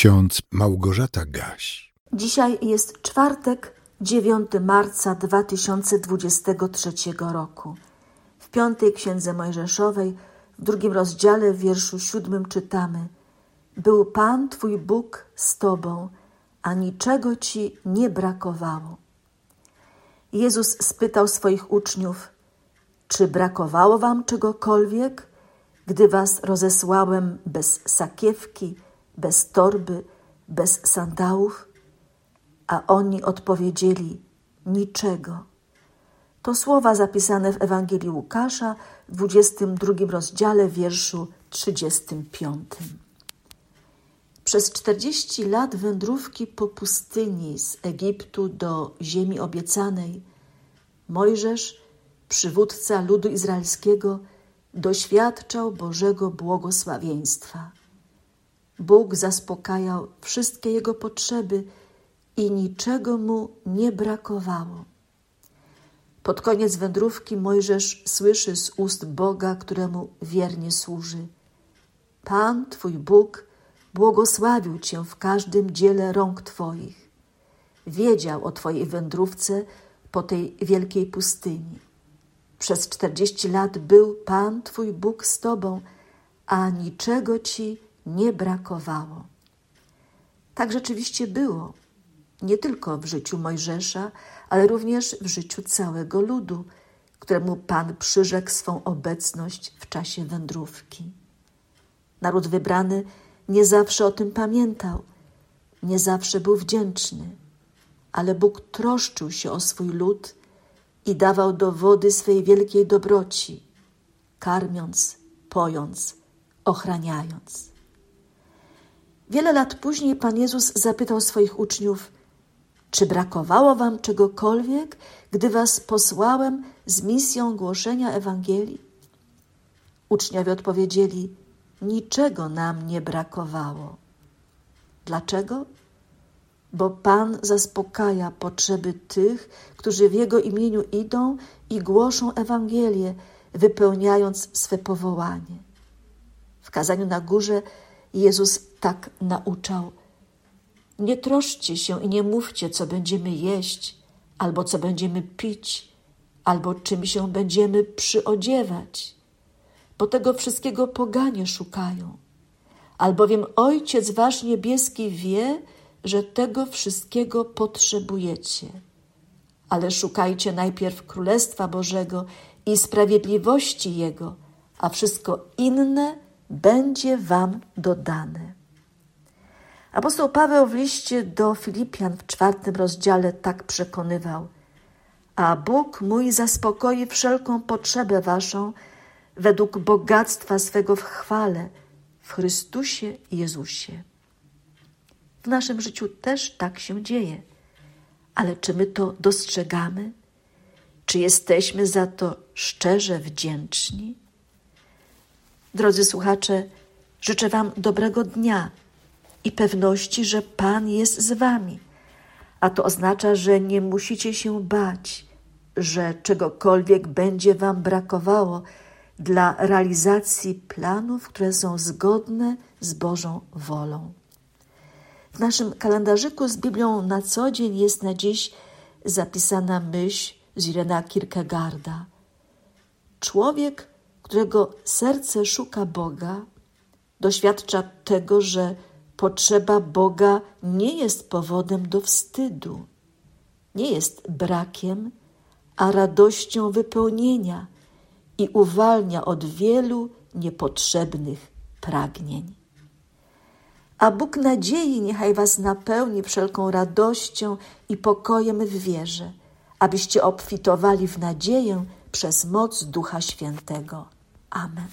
ksiądz Małgorzata Gaś. Dzisiaj jest czwartek, 9 marca 2023 roku. W piątej księdze Mojżeszowej, w drugim rozdziale, w wierszu siódmym czytamy: Był Pan Twój Bóg z Tobą, a niczego Ci nie brakowało. Jezus spytał swoich uczniów: Czy brakowało Wam czegokolwiek, gdy Was rozesłałem bez sakiewki, bez torby, bez sandałów? A oni odpowiedzieli: Niczego. To słowa zapisane w Ewangelii Łukasza w 22 rozdziale, wierszu 35. Przez 40 lat wędrówki po pustyni z Egiptu do Ziemi Obiecanej, Mojżesz, przywódca ludu izraelskiego, doświadczał Bożego błogosławieństwa. Bóg zaspokajał wszystkie jego potrzeby i niczego mu nie brakowało. Pod koniec wędrówki Mojżesz słyszy z ust Boga, któremu wiernie służy: Pan, Twój Bóg, błogosławił Cię w każdym dziele rąk Twoich. Wiedział o Twojej wędrówce po tej wielkiej pustyni. Przez czterdzieści lat był Pan, Twój Bóg z Tobą, a niczego Ci nie brakowało. Tak rzeczywiście było, nie tylko w życiu Mojżesza, ale również w życiu całego ludu, któremu Pan przyrzekł swą obecność w czasie wędrówki. Naród wybrany nie zawsze o tym pamiętał, nie zawsze był wdzięczny, ale Bóg troszczył się o swój lud i dawał dowody swej wielkiej dobroci, karmiąc, pojąc, ochraniając. Wiele lat później Pan Jezus zapytał swoich uczniów: Czy brakowało wam czegokolwiek, gdy was posłałem z misją głoszenia Ewangelii? Uczniowie odpowiedzieli: Niczego nam nie brakowało. Dlaczego? Bo Pan zaspokaja potrzeby tych, którzy w Jego imieniu idą i głoszą Ewangelię, wypełniając swe powołanie. W kazaniu na górze Jezus tak nauczał: Nie troszcie się i nie mówcie, co będziemy jeść, albo co będziemy pić, albo czym się będziemy przyodziewać, bo tego wszystkiego poganie szukają. Albowiem Ojciec Wasz Niebieski wie, że tego wszystkiego potrzebujecie. Ale szukajcie najpierw Królestwa Bożego i sprawiedliwości Jego, a wszystko inne będzie Wam dodane. Apostoł Paweł w liście do Filipian w czwartym rozdziale tak przekonywał: A Bóg mój zaspokoi wszelką potrzebę Waszą według bogactwa swego w chwale w Chrystusie Jezusie. W naszym życiu też tak się dzieje, ale czy my to dostrzegamy? Czy jesteśmy za to szczerze wdzięczni? Drodzy słuchacze, życzę Wam dobrego dnia i pewności, że Pan jest z Wami. A to oznacza, że nie musicie się bać, że czegokolwiek będzie Wam brakowało dla realizacji planów, które są zgodne z Bożą wolą. W naszym kalendarzyku z Biblią na co dzień jest na dziś zapisana myśl z Kierkegaarda. Człowiek, którego serce szuka Boga, doświadcza tego, że potrzeba Boga nie jest powodem do wstydu, nie jest brakiem, a radością wypełnienia i uwalnia od wielu niepotrzebnych pragnień. A Bóg nadziei niechaj was napełni wszelką radością i pokojem w wierze, abyście obfitowali w nadzieję przez moc Ducha Świętego. Amen.